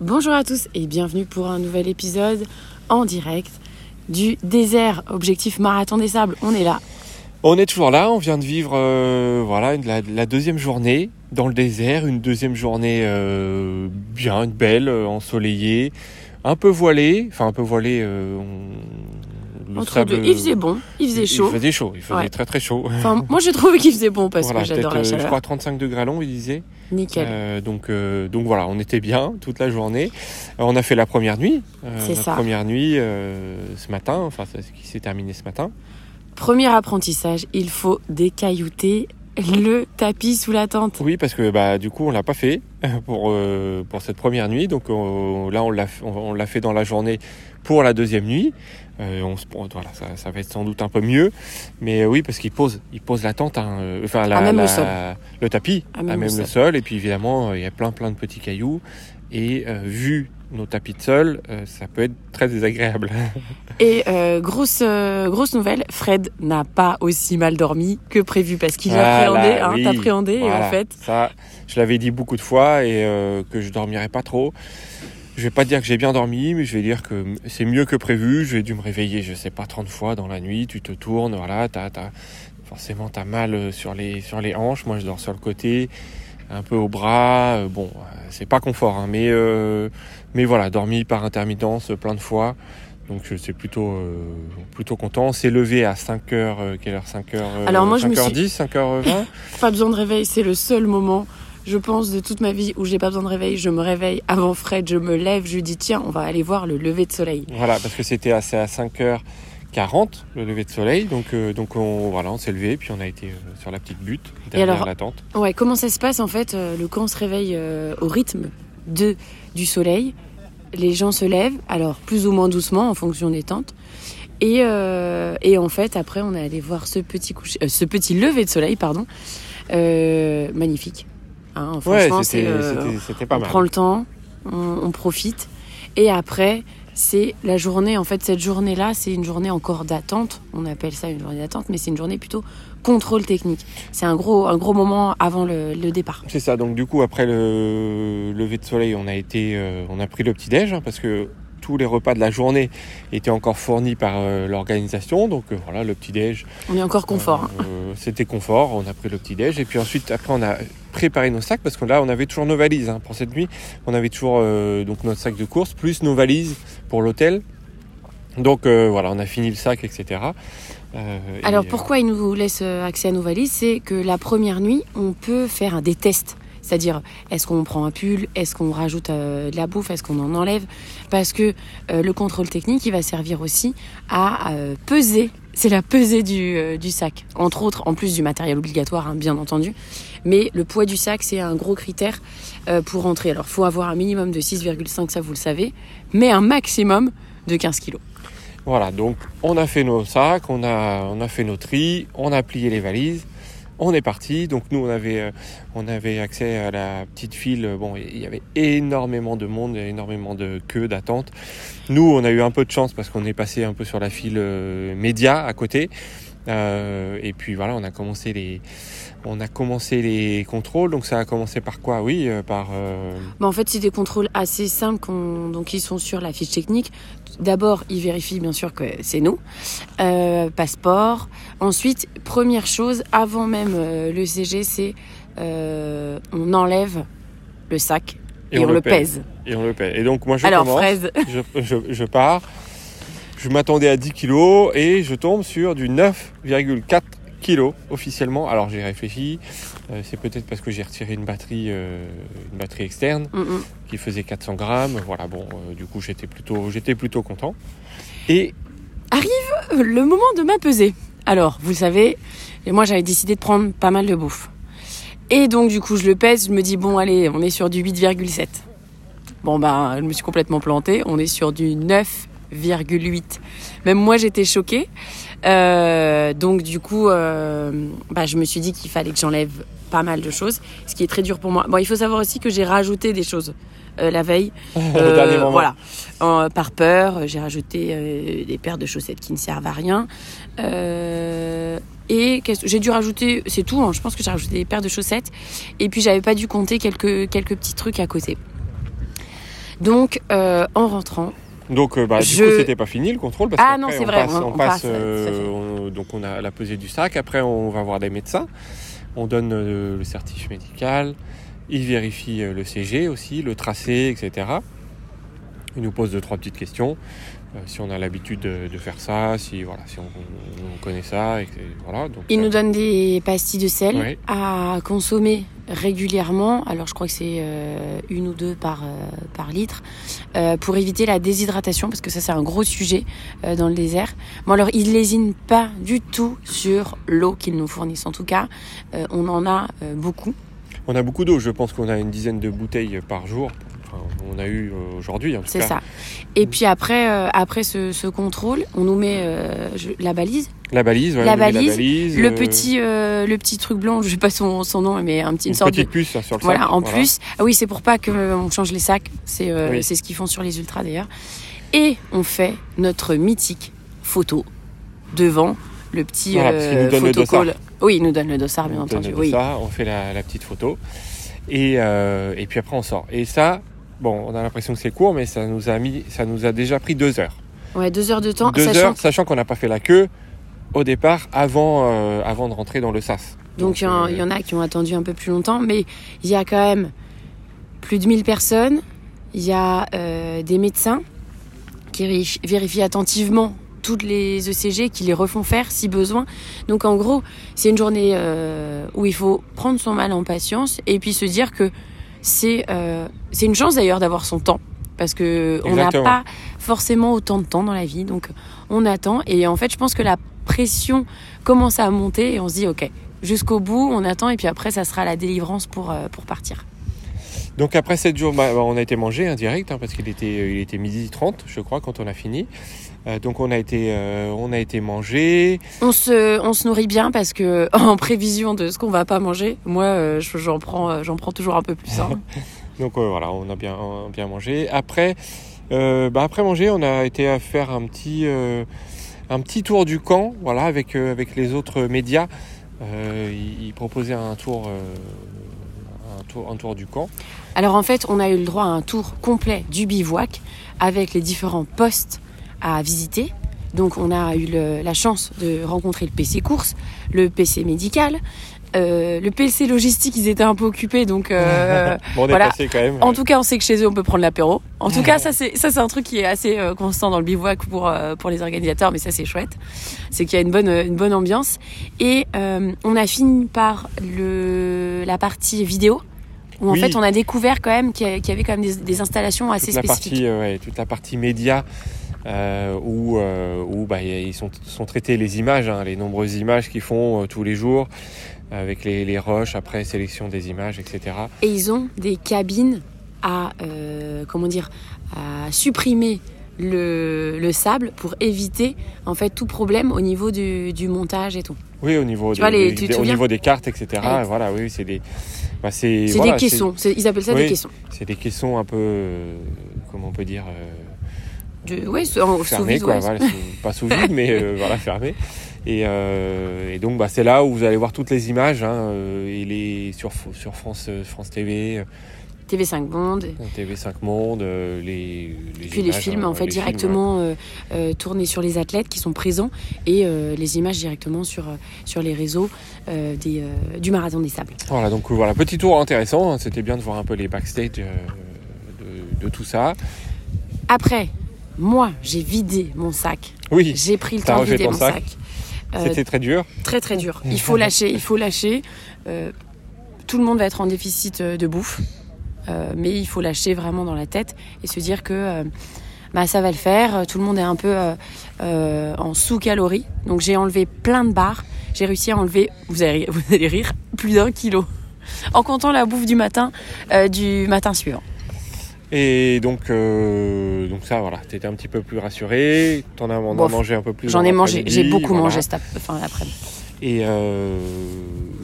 Bonjour à tous et bienvenue pour un nouvel épisode en direct du désert Objectif Marathon des Sables. On est là. On est toujours là, on vient de vivre euh, voilà, la, deuxième journée dans le désert, une deuxième journée euh, bien, belle, euh, ensoleillée, un peu voilée, enfin un peu voilée. Le Entre sable- deux. Il faisait bon, il faisait chaud. Il faisait chaud, il faisait Ouais. très très chaud. Enfin, moi j'ai trouvé qu'il faisait bon parce Voilà, que j'adore la euh, je chaleur. crois 35 degrés à l'ombre, il disait. Nickel. Euh, donc, euh, donc voilà, on était bien toute la journée. On a fait la première nuit. C'est la ça. première nuit ce matin, enfin ce qui s'est terminé ce matin. Premier apprentissage, il faut décaillouter le tapis sous la tente. Oui, parce que bah du coup on l'a pas fait pour euh, pour cette première nuit. Donc on- là on l'a on, l'a fait dans la journée pour la deuxième nuit. Euh, on se voilà, ça, ça va être sans doute un peu mieux, mais euh, oui parce qu'il pose il pose la tente, hein, euh, enfin la, même le sol. tapis, À à même même, le le, sol. Et puis évidemment euh, il y a plein plein de petits cailloux et euh, vu nos tapis de sol, euh, ça peut être très désagréable. Et euh, grosse euh, grosse nouvelle, Fred n'a pas aussi mal dormi que prévu parce qu'il Voilà, appréhendait, hein, oui, voilà. en fait, Ça, je l'avais dit beaucoup de fois et que je dormirais pas trop. Je vais pas dire que j'ai bien dormi, mais je vais dire que c'est mieux que prévu. J'ai dû me réveiller, je sais pas, 30 fois dans la nuit. Tu te tournes, voilà, t'as, t'as, forcément t'as mal sur les, sur les hanches. Moi, je dors sur le côté, un peu au bras. Euh, bon, euh, c'est pas confort, hein, mais, euh, mais voilà, dormi par intermittence plein de fois. Donc c'est plutôt plutôt content. On s'est levé à 5h, quelle heure? 5h Alors moi 5h10, je me suis... 10, 5h... pas besoin de réveil, c'est le seul moment, je pense, de toute ma vie où j'ai pas besoin de réveil. Je me réveille avant Fred, je me lève, je lui dis tiens, on va aller voir le lever de soleil. Voilà, parce que c'était à, à 5h. 40 le lever de soleil. Donc, euh, donc on, voilà, on s'est levé, puis on a été euh, sur la petite butte derrière la tente. Ouais, comment ça se passe en fait euh, Le camp se réveille euh, au rythme de, du soleil. Les gens se lèvent, alors plus ou moins doucement en fonction des tentes. Et, et en fait, après, on est allé voir ce petit, coucher, ce petit lever de soleil, pardon, magnifique. Hein, franchement, c'était pas on mal. On prend le temps, on profite. Et après, c'est la journée. En fait, cette journée-là, c'est une journée encore d'attente. On appelle ça une journée d'attente, mais c'est une journée plutôt contrôle technique. C'est un gros, un gros moment avant le, départ. C'est ça. Donc du coup, après le lever de soleil, on a été, euh, on a pris le petit déj hein, parce que tous les repas de la journée étaient encore fournis par euh, l'organisation. Donc euh, voilà, le petit déj. On est encore confort. hein. Euh, c'était confort, on a pris le petit déj et puis ensuite après on a préparé nos sacs parce que là on avait toujours nos valises hein. pour cette nuit. On avait toujours donc notre sac de course plus nos valises pour l'hôtel. Donc voilà, on a fini le sac, etc. Euh, et, Alors euh, pourquoi ils nous laissent accès à nos valises? C'est que la première nuit, on peut faire des tests. C'est-à-dire, est-ce qu'on prend un pull Est-ce qu'on rajoute euh, de la bouffe Est-ce qu'on en enlève? Parce que euh, le contrôle technique, il va servir aussi à euh, peser. C'est la pesée du, sac. Entre autres, en plus du matériel obligatoire, hein, bien entendu. Mais le poids du sac, c'est un gros critère pour rentrer. Alors, faut avoir un minimum de 6,5, ça vous le savez, mais un maximum de 15 kilos. Voilà, donc on a fait nos sacs, on a, on a fait nos tri, on a plié les valises, on est parti. Donc nous, on avait, euh, on avait accès à la petite file. Bon, il y avait énormément de monde, énormément de queues d'attente. Nous, on a eu un peu de chance parce qu'on est passé un peu sur la file euh, média à côté. Euh, et puis voilà, on a commencé les, on a commencé les contrôles. Donc ça a commencé par quoi? Oui, euh, par euh, Bah, en fait, c'est des contrôles assez simples, donc ils sont sur la fiche technique. D'abord, ils vérifient bien sûr que c'est nous, Euh, passeport. Ensuite, première chose, avant même le CG, c'est on enlève le sac et, on, le pèse. Et on le pèse. Et donc moi je Alors, commence. fraise, je, je, je pars. Je m'attendais à 10 kilos et je tombe sur du 9,4 kilos officiellement. Alors j'ai réfléchi, euh, c'est peut-être parce que j'ai retiré une batterie, euh, une batterie externe Mm, mm. qui faisait 400 grammes. Voilà, bon, euh, du coup j'étais plutôt, j'étais plutôt content. Et le moment de ma pesée. Alors, vous le savez, et moi j'avais décidé de prendre pas mal de bouffe. Et donc du coup, je le pèse, je me dis bon allez, on est sur du 8,7. Bon ben, je me suis complètement plantée, on est sur du 9,8. Même moi j'étais choquée. Euh, donc du coup, euh, bah, je me suis dit qu'il fallait que j'enlève pas mal de choses, ce qui est très dur pour moi. Bon, il faut savoir aussi que j'ai rajouté des choses euh, la veille. Voilà. Par peur, j'ai rajouté des paires de chaussettes qui ne servent à rien. Et j'ai dû rajouter, c'est tout. hein, je pense que j'ai rajouté des paires de chaussettes. Et puis j'avais pas dû compter quelques quelques petits trucs à côté. Donc, en rentrant, Donc, euh, bah, du Je- coup, c'était pas fini le contrôle. Parce Ah non, on vrai, passe- on- on on passe, passe, euh, on- donc, on a la pesée du sac. Après, on va voir des médecins. On donne euh, le certif médical. Ils vérifient euh, le CG aussi, le tracé, etc. Ils nous posent deux, trois petites questions. Euh, si on a l'habitude de, de faire ça, si, voilà, si on, on connaît ça. Et voilà, donc, nous donnent des pastilles de sel à consommer régulièrement. Alors, je crois que c'est euh, une ou deux par, euh, par litre euh, pour éviter la déshydratation parce que ça, c'est un gros sujet dans le désert. Bon, alors, ils lésinent pas du tout sur l'eau qu'ils nous fournissent. En tout cas, on en a beaucoup. On a beaucoup d'eau. Je pense qu'on a une dizaine de bouteilles par jour. Enfin, on a eu euh, aujourd'hui, en tout C'est ça. Et puis après, euh, après ce, ce contrôle, on nous met euh, je- la balise, La balise, ouais, La balise, le petit, euh, le petit truc blanc. Je sais pas son, son nom, mais un petit, une, une sorte petite de puce hein, sur le voilà. sac. En plus, ah oui, c'est pour pas que euh, on change les sacs. C'est Oui. c'est ce qu'ils font sur les ultras d'ailleurs. Et on fait notre mythique photo devant le petit Voilà, euh, nous donne le photocall. Oui, il nous donne le dossard, bien donne entendu. de Oui. ça, on fait la, la petite photo. Et, euh, et puis après, on sort. Et ça, bon, on a l'impression que c'est court, mais ça nous a, mis, ça nous a déjà pris deux heures. Ouais, deux heures de temps, deux sachant heures, sachant qu'on n'a pas fait la queue au départ avant, euh, avant de rentrer dans le sas. Donc il y, en- euh, il y en a qui ont attendu un peu plus longtemps, mais il y a quand même plus de 1000 personnes. Il y a euh, des médecins qui vérifient- attentivement toutes les ECG, qui les refont faire si besoin. Donc en gros, c'est une journée où il faut prendre son mal en patience et puis se dire que c'est euh, c'est une chance d'ailleurs d'avoir son temps. Parce que on n'a pas forcément autant de temps dans la vie, donc on attend. Et en fait, je pense que la pression commence à monter et on se dit ok, jusqu'au bout, on attend et puis après, ça sera la délivrance pour, euh, pour partir. Donc après 7 jours, bah, bah, on a été mangé hein, direct, hein, parce qu'il était, il était midi 30, je crois, quand on a fini. Euh, donc on a été, euh, on a été mangé. On se, on se nourrit bien parce que en prévision de ce qu'on va pas manger, moi, euh, je- j'en prends, j'en prends toujours un peu plus. hein. Donc voilà, on a bien, on a bien mangé. Après, bah, après manger, on a été à faire un petit, un petit tour du camp, voilà, avec, avec les autres médias. Ils, proposaient un tour, un tour, un tour du camp. Alors en fait, on a eu le droit à un tour complet du bivouac avec les différents postes à visiter. Donc on a eu le- la chance de rencontrer le PC course, le PC médical, euh, le PC logistique, ils étaient un peu occupés, donc euh, Bon, on est voilà. passé quand même. En tout cas, on sait que chez eux, on peut prendre l'apéro. En tout cas, ça c'est ça c'est un truc qui est assez euh, constant dans le bivouac pour pour les organisateurs, mais ça c'est chouette. C'est qu'il y a une bonne une bonne ambiance. Et on a fini par le la partie vidéo où en Oui. fait on a découvert quand même qu'il y avait quand même des, des installations assez toute la spécifiques. partie, ouais, toute la partie média. Euh, où euh, où bah, ils sont, sont traités les images, hein, les nombreuses images qu'ils font euh, tous les jours, avec les, les rushs, après sélection des images, etc. Et ils ont des cabines à comment dire à supprimer le, le sable pour éviter en fait tout problème au niveau du, du montage et tout. Oui, au niveau, Tu des, vois, les- des- tu te au souviens niveau des cartes, etc. Ouais. Voilà, oui, c'est des, bah, c'est, voilà, des caissons, ils appellent ça Oui. des caissons. C'est des caissons un peu, comment on peut dire, euh, De, ouais, sous- vide, quoi. ouais. Voilà, sous- pas sous vide, mais euh, voilà, fermés. Et, euh, et donc, bah, c'est là où vous allez voir toutes les images, hein, euh, et les sur, sur France, France TV, euh, TV5 Monde. TV5 Monde, euh, les, les Puis les films, hein, en fait, films, directement euh, euh, tournés sur les athlètes qui sont présents et les images directement sur, sur les réseaux des, du Marathon des Sables. Voilà, donc voilà, petit tour intéressant. hein, C'était bien de voir un peu les backstage de, de tout ça. Après, moi, j'ai vidé mon sac. Oui, J'ai pris le temps de vider mon sac. sac. Euh, c'était très dur. très très dur. Il faut lâcher, il faut lâcher. Euh, tout le monde va être en déficit euh, de bouffe, Euh, mais il faut lâcher vraiment dans la tête et se dire que bah, ça va le faire. Tout le monde est un peu en sous-calories. Donc j'ai enlevé plein de barres. J'ai réussi à enlever, vous allez, vous allez rire, plus d'un kilo. En comptant la bouffe du matin, du matin suivant. Et donc, euh, donc ça, voilà, t'étais un petit peu plus rassuré. T'en as, on a Bof. mangé un peu plus. J'en ai mangé, j'ai beaucoup voilà. mangé cette ap- enfin, l'après-midi. Et, euh,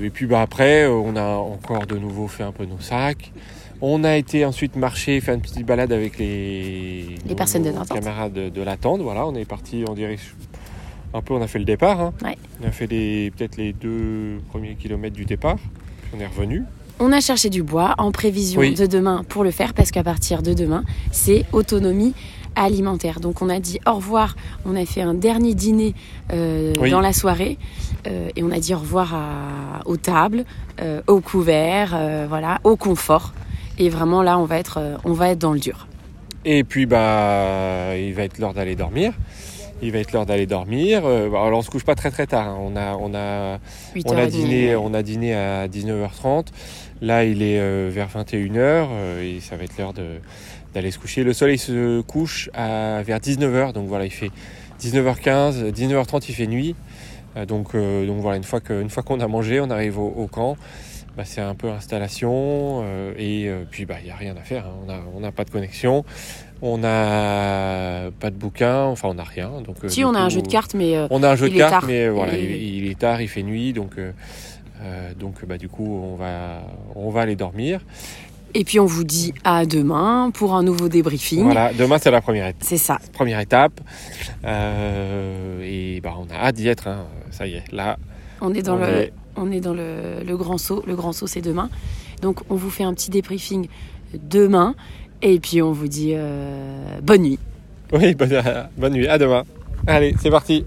et puis bah, après, on a encore de nouveau fait un peu nos sacs. On a été ensuite marcher, faire une petite balade avec les, nos- personnes de nos camarades de, de la tente. Voilà, on est parti en direction. Un peu, on a fait le départ. hein. Ouais. On a fait les- peut-être les deux premiers kilomètres du départ. Puis on est revenu. On a cherché du bois en prévision Oui. de demain pour le faire parce qu'à partir de demain, c'est autonomie alimentaire. Donc on a dit au revoir, on a fait un dernier dîner euh, Oui. dans la soirée euh, et on a dit au revoir à- aux tables, euh, aux couverts, voilà, au confort. Et vraiment là, on va être, on va être dans le dur. Et puis bah il va être l'heure d'aller dormir. Il va être l'heure d'aller dormir. Euh, alors on se couche pas très très tard. hein. On a on a on a 8h30. dîné on a dîné à 19h30. Là il est euh, vers 21h euh, et ça va être l'heure de d'aller se coucher. Le soleil se couche à vers 19h donc voilà il fait 19h15, 19h30 il fait nuit. Euh, donc euh, donc voilà une fois que une fois qu'on a mangé on arrive au, au camp. Bah, c'est un peu installation euh, et euh, puis bah il y a rien à faire. hein. On a on n'a pas de connexion. On n'a pas de bouquin, enfin on n'a rien. Donc, euh, Si du on a un jeu de cartes, mais euh, on a un jeu de cartes, mais voilà, Et- il, il est tard, il fait nuit, donc, euh, euh, donc bah, du coup, on va, on va aller dormir. Et puis on vous dit à demain pour un nouveau débriefing. Voilà, demain c'est la première, étape- C'est ça. première étape. Euh, et bah, on a hâte d'y être, hein. ça y est, là. On est dans on le, est- on est dans le, le grand saut. Le grand saut, c'est demain. Donc, on vous fait un petit débriefing demain. Et puis, on vous dit euh, bonne nuit. Oui, bonne, bonne nuit, à demain. Allez, c'est parti.